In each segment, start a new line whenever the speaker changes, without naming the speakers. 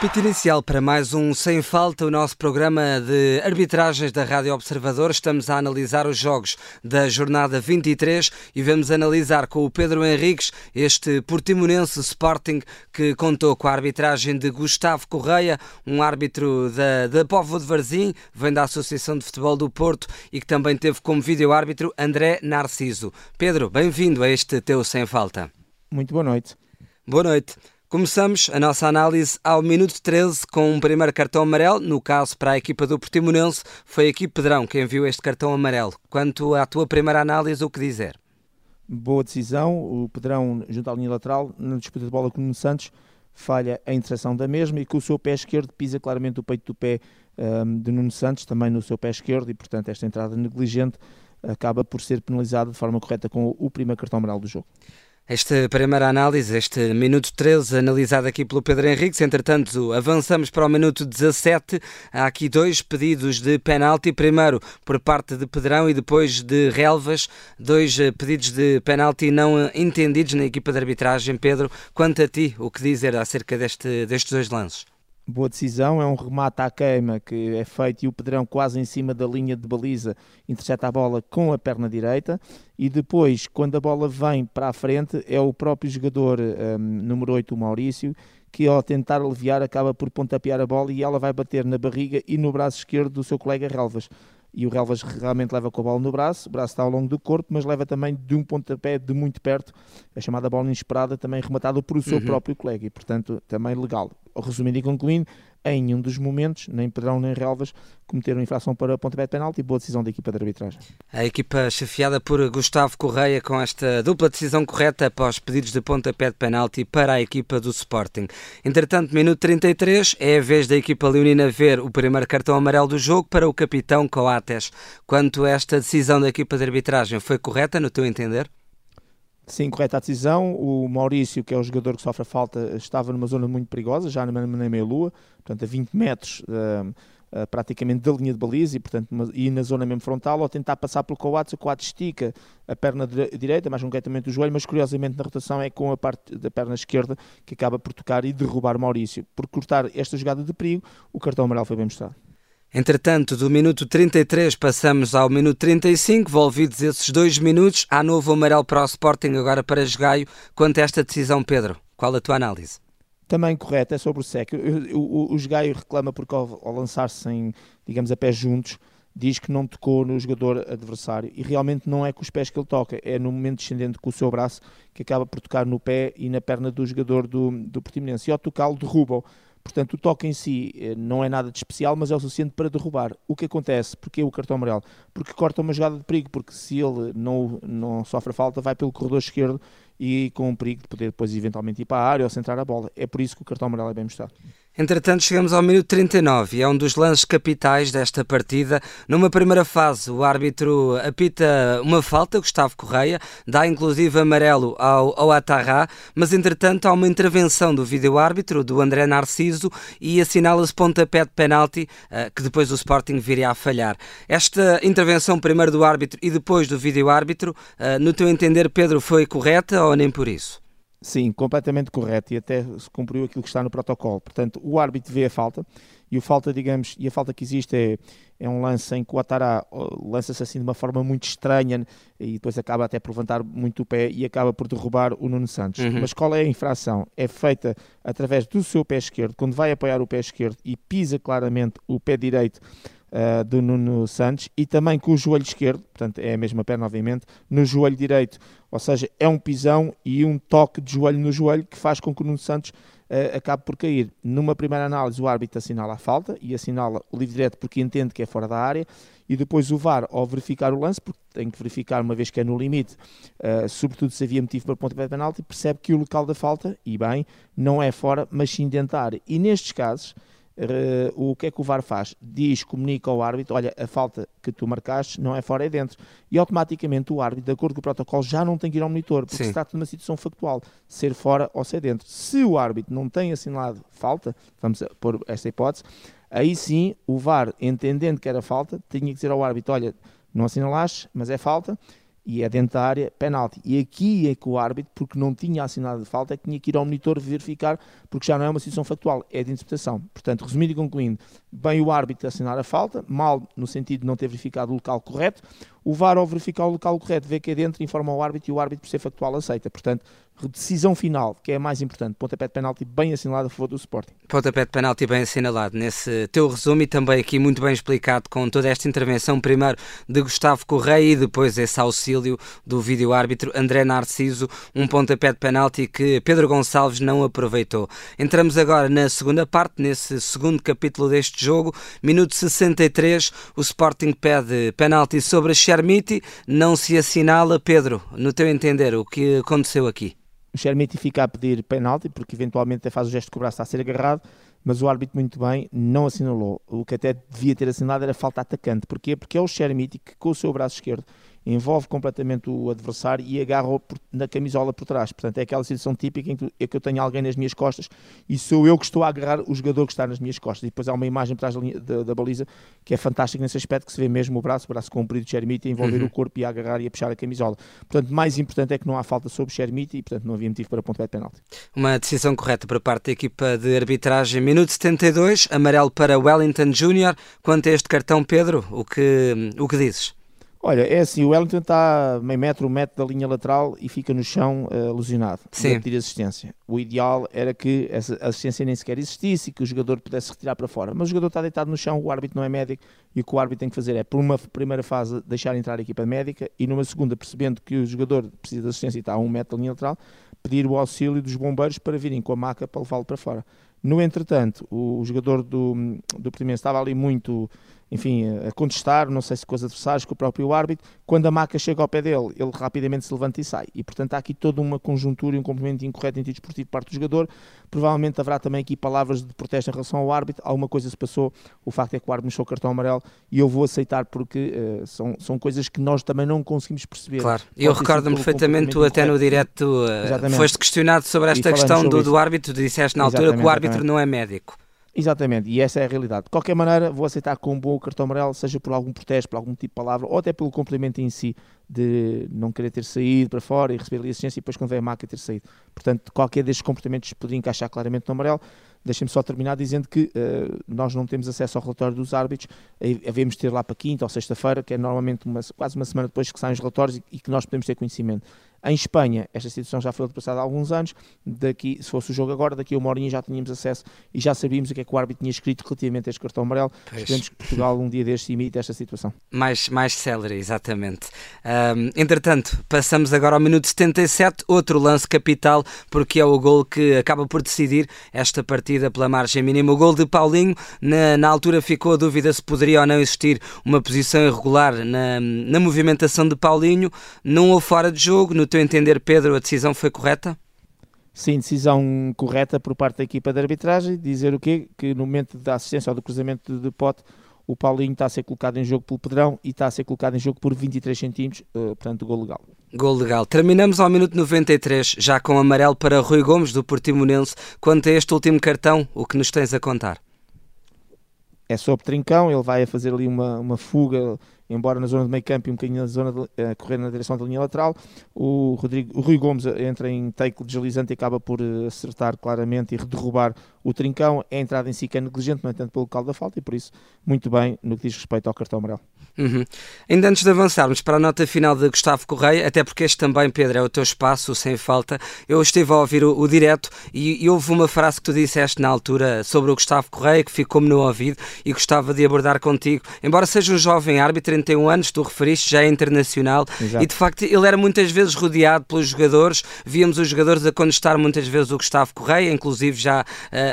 Apito inicial para mais um Sem Falta, o nosso programa de arbitragens da Rádio Observador. Estamos a analisar os jogos da jornada 23 e vamos analisar com o Pedro Henriques este portimonense Sporting que contou com a arbitragem de Gustavo Correia, um árbitro da, da Povo de Varzim, vem da Associação de Futebol do Porto e que também teve como vídeo-árbitro André Narciso. Pedro, bem-vindo a este teu Sem Falta.
Muito boa noite.
Boa noite. Começamos a nossa análise ao minuto 13 com um primeiro cartão amarelo. No caso, para a equipa do Portimonense, foi a equipe Pedrão quem viu este cartão amarelo. Quanto à tua primeira análise, o que dizer?
Boa decisão. O Pedrão, junto à linha lateral, na disputa de bola com o Santos, falha a interseção da mesma e com o seu pé esquerdo pisa claramente o peito do pé um, de Nuno Santos, também no seu pé esquerdo, e portanto esta entrada negligente acaba por ser penalizada de forma correta com o primeiro cartão amarelo do jogo.
Esta primeira análise, este minuto 13, analisado aqui pelo Pedro Henriques. Entretanto, avançamos para o minuto 17. Há aqui dois pedidos de penalti. Primeiro por parte de Pedrão e depois de Relvas. Dois eh, pedidos de penalti não entendidos na equipa de arbitragem. Pedro, quanto a ti, o que dizer acerca deste, destes dois lances?
Boa decisão, é um remate à queima que é feito e o Pedrão quase em cima da linha de baliza intercepta a bola com a perna direita. E depois, quando a bola vem para a frente, é o próprio jogador um, número 8, o Maurício, que ao tentar aliviar acaba por pontapear a bola e ela vai bater na barriga e no braço esquerdo do seu colega Relvas e o Relvas realmente leva com a bola no braço, o braço está ao longo do corpo, mas leva também de um pontapé de muito perto, a chamada bola inesperada, também rematada por o seu uhum. próprio colega, e portanto também legal. Resumindo e concluindo, em um dos momentos, nem Pedrão nem Relvas cometeram infração para pontapé de penalti boa decisão da equipa de arbitragem.
A equipa chefiada por Gustavo Correia com esta dupla decisão correta após pedidos de pontapé de penalti para a equipa do Sporting. Entretanto, minuto 33, é a vez da equipa leonina ver o primeiro cartão amarelo do jogo para o capitão Coates. Quanto esta decisão da equipa de arbitragem, foi correta no teu entender?
Sim, correta a decisão. O Maurício, que é o jogador que sofre a falta, estava numa zona muito perigosa, já na, meia-lua, portanto a 20 metros uh, uh, praticamente da linha de baliza e, portanto, uma, e na zona mesmo frontal, ao tentar passar pelo Coates, o Coates estica a perna direita, mais concretamente o joelho, mas curiosamente na rotação é com a parte da perna esquerda que acaba por tocar e derrubar Maurício. Por cortar esta jogada de perigo, o cartão amarelo foi bem mostrado.
Entretanto, do minuto 33 passamos ao minuto 35, volvidos esses dois minutos, há novo amarelo para o Sporting, agora para Jogaio. Quanto a esta decisão, Pedro, qual a tua análise?
Também correta, é sobre o SEC. O, o, o Jogaio reclama porque ao, ao lançar-se digamos, a pés juntos, diz que não tocou no jogador adversário e realmente não é com os pés que ele toca, é no momento descendente com o seu braço que acaba por tocar no pé e na perna do jogador do, do Portimonense. E ao tocá-lo derruba-o. Portanto, o toque em si eh, não é nada de especial, mas é o suficiente para derrubar. O que acontece? Porque o cartão amarelo? Porque corta uma jogada de perigo, porque se ele não, não sofre falta, vai pelo corredor esquerdo e com o perigo de poder depois eventualmente ir para a área ou centrar a bola. É por isso que o cartão amarelo é bem mostrado.
Entretanto, chegamos ao minuto 39 e é um dos lances capitais desta partida. Numa primeira fase, o árbitro apita uma falta, Gustavo Correia, dá inclusive amarelo ao, ao Atarrá, mas entretanto há uma intervenção do vídeo-árbitro, do André Narciso, e assinala-se pontapé de penalti, uh, que depois o Sporting viria a falhar. Esta intervenção primeiro do árbitro e depois do vídeo-árbitro, uh, no teu entender, Pedro, foi correta ou nem por isso?
Sim, completamente correto e até se cumpriu aquilo que está no protocolo. Portanto, o árbitro vê a falta e o falta, digamos, e a falta que existe é, é um lance em que o Atará lança-se assim de uma forma muito estranha e depois acaba até por levantar muito o pé e acaba por derrubar o Nuno Santos. Uhum. Mas qual é a infração? É feita através do seu pé esquerdo, quando vai apoiar o pé esquerdo e pisa claramente o pé direito uh, do Nuno Santos e também com o joelho esquerdo, portanto é a mesma perna obviamente, no joelho direito, ou seja, é um pisão e um toque de joelho no joelho que faz com que o Nuno Santos uh, acabe por cair. Numa primeira análise o árbitro assinala a falta e assinala o livre direto porque entende que é fora da área e depois o VAR ao verificar o lance, porque tem que verificar uma vez que é no limite, uh, sobretudo se havia motivo para ponto de penalti, percebe que o local da falta, e bem, não é fora, mas sim dentro da área. E nestes casos, o que é que o VAR faz? Diz, comunica ao árbitro: olha, a falta que tu marcaste não é fora, é dentro. E automaticamente o árbitro, de acordo com o protocolo, já não tem que ir ao monitor, porque Sim. se trata de uma situação factual, ser fora ou ser dentro. Se o árbitro não tem assinalado falta, vamos pôr esta hipótese, aí sim o VAR, entendendo que era falta, tinha que dizer ao árbitro: olha, não assinalaste, mas é falta e é dentro da área, penalti. E aqui é que o árbitro, porque não tinha assinado de falta, é que tinha que ir ao monitor verificar, porque já não é uma situação factual, é de interpretação. Portanto, resumindo e concluindo, bem o árbitro assinar a falta, mal no sentido de não ter verificado o local correto, o VAR ao verificar o local correto vê que é dentro, informa o árbitro e o árbitro, por ser factual, aceita. Portanto, decisão final, que é a mais importante, pontapé de penalti bem assinalado a favor do Sporting.
Pontapé de penalti bem assinalado nesse teu resumo e também aqui muito bem explicado com toda esta intervenção, primeiro de Gustavo Correia e depois esse auxílio do vídeo-árbitro André Narciso, um pontapé de penalti que Pedro Gonçalves não aproveitou. Entramos agora na segunda parte, nesse segundo capítulo deste jogo, minuto 63, o Sporting pede penalti sobre a Chermiti, não se assinala, Pedro, no teu entender, o que aconteceu aqui?
o Chermiti fica a pedir penalti, porque eventualmente faz o gesto de cobrar está a ser agarrado, mas o árbitro muito bem não assinalou. O que até devia ter assinalado era falta atacante. Porquê? Porque é o Chermiti que com o seu braço esquerdo envolve completamente o adversário e agarra na camisola por trás. Portanto, é aquela situação típica em que, é que eu tenho alguém nas minhas costas e sou eu que estou a agarrar o jogador que está nas minhas costas. E depois há uma imagem por trás da, linha, da, da, baliza que é fantástica nesse aspecto, que se vê mesmo o braço, o braço comprido de Chermiti a envolver uhum. o corpo e a agarrar e a puxar a camisola. Portanto, mais importante é que não há falta sobre Chermiti e, portanto, não havia motivo para ponto de penalti.
Uma decisão correta por parte da equipa de arbitragem. Minuto 72, amarelo para Wellington Júnior. Quanto a este cartão, Pedro, o que, o que dizes?
Olha, é assim, o Wellington está meio metro, um metro da linha lateral e fica no chão uh, lesionado. Sim. pedir assistência. O ideal era que essa assistência nem sequer existisse e que o jogador pudesse retirar para fora. Mas o jogador está deitado no chão, o árbitro não é médico e o que o árbitro tem que fazer é, por uma primeira fase, deixar entrar a equipa médica e numa segunda, percebendo que o jogador precisa de assistência e está a um metro da linha lateral, pedir o auxílio dos bombeiros para virem com a maca para levá-lo para fora. No entretanto, o, jogador do, do Portimonense estava ali muito enfim, a contestar, não sei se com os adversários, com o próprio árbitro, quando a maca chega ao pé dele, ele rapidamente se levanta e sai. E portanto há aqui toda uma conjuntura e um complemento incorreto em sentido esportivo por parte do jogador. Provavelmente haverá também aqui palavras de protesto em relação ao árbitro. Alguma coisa se passou, o facto é que o árbitro mexeu o cartão amarelo e eu vou aceitar porque uh, são, são coisas que nós também não conseguimos perceber.
Claro, eu recordo-me perfeitamente, tu até no direto uh, foste questionado sobre esta questão do, do árbitro, disseste na altura exatamente, que o árbitro exatamente. não é médico.
Exatamente, e essa é a realidade. De qualquer maneira, vou aceitar com um bom cartão amarelo, seja por algum protesto, por algum tipo de palavra, ou até pelo complemento em si, de não querer ter saído para fora e receber a licença e depois, quando vem a máquina, ter saído. Portanto, qualquer destes comportamentos poderia encaixar claramente no amarelo. Deixem-me só terminar dizendo que uh, nós não temos acesso ao relatório dos árbitros, havemos ter lá para quinta ou sexta-feira, que é normalmente uma, quase uma semana depois que saem os relatórios e, e que nós podemos ter conhecimento. Em Espanha, esta situação já foi ultrapassada há alguns anos. Daqui, se fosse o jogo agora, daqui a uma horinha já tínhamos acesso e já sabíamos o que é que o árbitro tinha escrito relativamente a este cartão amarelo. Pois. Esperemos que Portugal um dia destes imite esta situação.
Mais, mais célere, exatamente. Um, entretanto, passamos agora ao minuto 77, outro lance capital, porque é o gol que acaba por decidir esta partida pela margem mínima. O gol de Paulinho, na, na altura ficou a dúvida se poderia ou não existir uma posição irregular na, na movimentação de Paulinho, não ou fora de jogo, no teu entender, Pedro, a decisão foi correta?
Sim, decisão correta por parte da equipa de arbitragem. Dizer o quê? Que no momento da assistência ou do cruzamento de pote, o Paulinho está a ser colocado em jogo pelo Pedrão e está a ser colocado em jogo por 23 centímetros, uh, portanto, gol legal.
Gol legal. Terminamos ao minuto 93, já com amarelo para Rui Gomes, do Portimonense. Quanto a este último cartão, o que nos tens a contar?
É sobre Trincão, ele vai a fazer ali uma, uma fuga embora na zona de meio campo e um bocadinho na zona de, uh, correr na direção da linha lateral. O, Rodrigo, o Rui Gomes entra em take deslizante e acaba por uh, acertar claramente e derrubar o trincão. É entrada em si que é negligente, no entanto, pelo local da falta e por isso, muito bem no que diz respeito ao cartão amarelo.
Uhum. Ainda antes de avançarmos para a nota final de Gustavo Correia, até porque este também, Pedro, é o teu espaço, sem falta, eu estive a ouvir o, o direto e, e, houve uma frase que tu disseste na altura sobre o Gustavo Correia que ficou-me no ouvido e gostava de abordar contigo. Embora seja um jovem árbitro, 31 anos, tu referiste, já é internacional Exato. e de facto ele era muitas vezes rodeado pelos jogadores, víamos os jogadores a contestar muitas vezes o Gustavo Correia, inclusive já uh,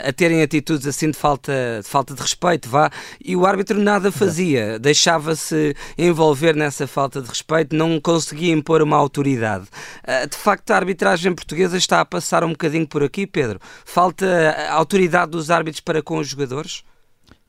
a terem atitudes assim de falta de, falta de respeito, vá, e o árbitro nada fazia, deixava-se envolver nessa falta de respeito, não conseguia impor uma autoridade. Uh, de facto, a arbitragem portuguesa está a passar um bocadinho por aqui, Pedro. Falta autoridade dos árbitros para com os jogadores?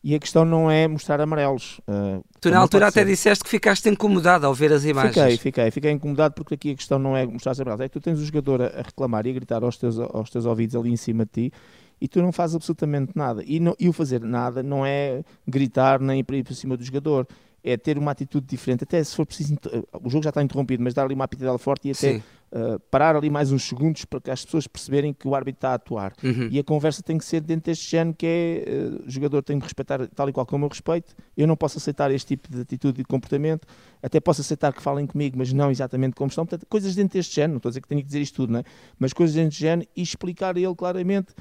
E a questão não é mostrar amarelos. Uh,
tu na altura até disseste que ficaste incomodado ao ver as imagens.
Fiquei, fiquei, fiquei incomodado porque aqui a questão não é mostrar amarelos. É que tu tens o jogador a, reclamar e a gritar aos teus, aos teus ouvidos ali em cima de ti e tu não fazes absolutamente nada. E, não, e o fazer nada não é gritar nem ir para cima do jogador. é ter uma atitude diferente, até se for preciso, o jogo já está interrompido, mas dar ali uma pitadela forte e até uh, parar ali mais uns segundos para que as pessoas perceberem que o árbitro está a atuar. Uhum. E a conversa tem que ser dentro deste género que é, uh, o jogador tem que respeitar tal e qual como eu respeito, eu não posso aceitar este tipo de atitude e de comportamento, até posso aceitar que falem comigo, mas não exatamente como estão, portanto, coisas dentro deste género, não estou a dizer que tenho que dizer isto tudo, não é? mas coisas dentro deste género e explicar a ele claramente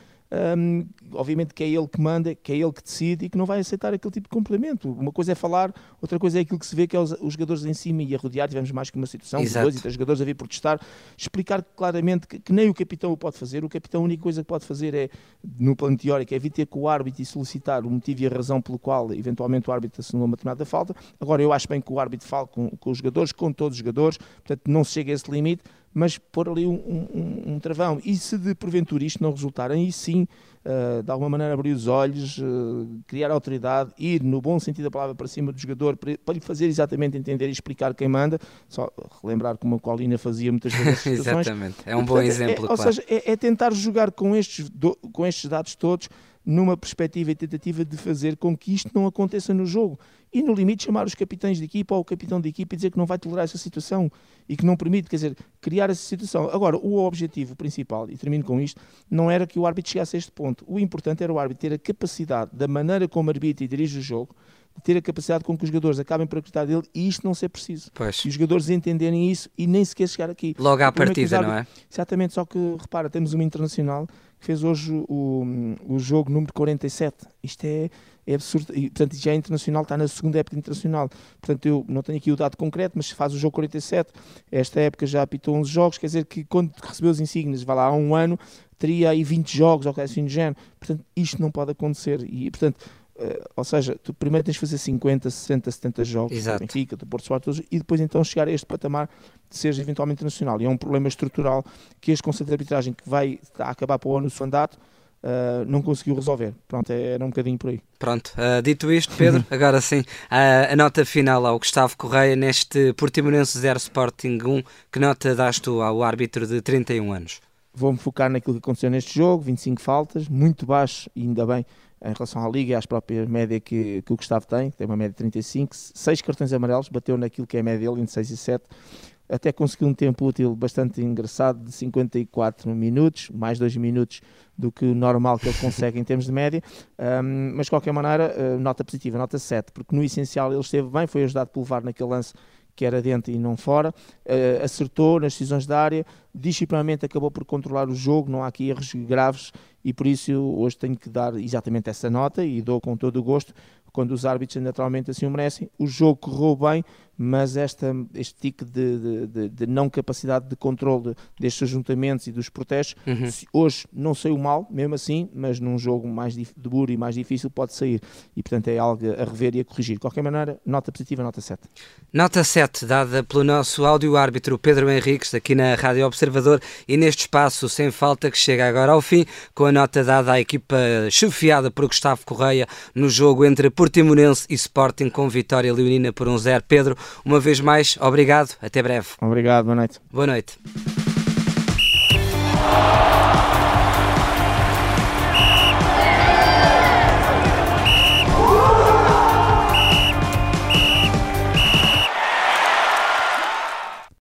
um, obviamente que é ele que manda, que é ele que decide e que não vai aceitar aquele tipo de complemento. Uma coisa é falar, outra coisa é aquilo que se vê que é os, os jogadores em cima e a rodear. Tivemos mais que uma situação, Exato. dois e três jogadores a vir protestar. Explicar claramente que, que, nem o capitão o pode fazer. O capitão, a única coisa que pode fazer é, no plano teórico, é vir ter com o árbitro e solicitar o motivo e a razão pelo qual eventualmente o árbitro assinou uma determinada falta. Agora, eu acho bem que o árbitro fale com, com os jogadores, com todos os jogadores, portanto, não se chega a esse limite mas pôr ali um, um, um, travão. E se de porventura isto não resultar, aí sim, uh, de alguma maneira abrir os olhos, uh, criar autoridade, ir no bom sentido da palavra para cima do jogador, para, para lhe fazer exatamente entender e explicar quem manda, só relembrar como a Colina fazia muitas vezes
Exatamente, é um bom exemplo. É,
claro. Ou seja, é, é, tentar jogar com estes, do, com estes dados todos numa perspectiva e tentativa de fazer com que isto não aconteça no jogo. E no limite chamar os capitães de equipa ou o capitão de equipa e dizer que não vai tolerar essa situação e que não permite, quer dizer, criar essa situação. Agora, o objetivo principal, e termino com isto, não era que o árbitro chegasse a este ponto. O importante era o árbitro ter a capacidade, da maneira como arbitra e dirige o jogo, de ter a capacidade com que os jogadores acabem por acreditar dele e isto não ser preciso.
Pois.
E os jogadores entenderem isso e nem sequer chegar aqui.
Logo à partida, não é?
Exatamente, só que repara, temos uma internacional fez hoje o, o jogo número 47. Isto é, é absurdo. E, portanto, já é internacional, está na segunda época internacional. Portanto, eu não tenho aqui o dado concreto, mas faz o jogo 47. Esta época já apitou 11 jogos, quer dizer que quando recebeu os insígnias, vai lá há um ano, teria aí 20 jogos ou coisa assim do género. Portanto, isto não pode acontecer. E, portanto, ou seja, tu primeiro tens de fazer 50, 60, 70 jogos
Exato.
do Benfica, do Porto Soares, e depois então chegar a este patamar de seres eventualmente nacional. E é um problema estrutural que este Conselho de Arbitragem que vai acabar para o ano do mandato uh, não conseguiu resolver. Pronto, é, era um bocadinho por aí.
Pronto, uh, dito isto, Pedro, agora sim, a nota final ao Gustavo Correia neste Portimonense 0 Sporting 1, que nota dás tu ao árbitro de 31 anos?
Vou-me focar naquilo que aconteceu neste jogo, 25 faltas, muito baixo, ainda bem, em relação à Liga e às próprias médias que, que o Gustavo tem, tem uma média de 35, 6 cartões amarelos, bateu naquilo que é a média dele, entre 6 e 7, até conseguiu um tempo útil bastante engraçado de 54 minutos, mais 2 minutos do que o normal que ele consegue em termos de média, um, mas de qualquer maneira, uh, nota positiva, nota 7, porque no essencial ele esteve bem, foi ajudado por levar naquele lance que era dentro e não fora, uh, acertou nas decisões da área, disciplinamente acabou por controlar o jogo, não há aqui erros graves e por isso hoje tenho que dar exatamente essa nota e dou com todo o gosto, quando os árbitros naturalmente assim o merecem. O jogo correu bem, mas esta, este tique de, de, de, não capacidade de controle destes ajuntamentos e dos protestos, uhum. hoje não saiu mal, mesmo assim, mas num jogo mais duro e mais difícil pode sair. E portanto é algo a rever e a corrigir. De qualquer maneira, nota positiva, nota 7.
Nota 7, dada pelo nosso áudio-árbitro Pedro Henriques, aqui na Rádio Observador, e neste espaço sem falta que chega agora ao fim, com a nota dada à equipa chefiada por Gustavo Correia no jogo entre Portimonense e Sporting com vitória leonina por um 0. Pedro, uma vez mais, obrigado. Até breve.
Obrigado, boa noite.
Boa noite.